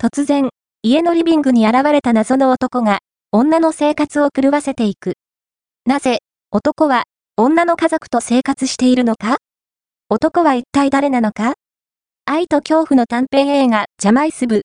突然、家のリビングに現れた謎の男が、女の生活を狂わせていく。なぜ、男は、女の家族と生活しているのか？男は一体誰なのか？愛と恐怖の短編映画、ジャマイス部、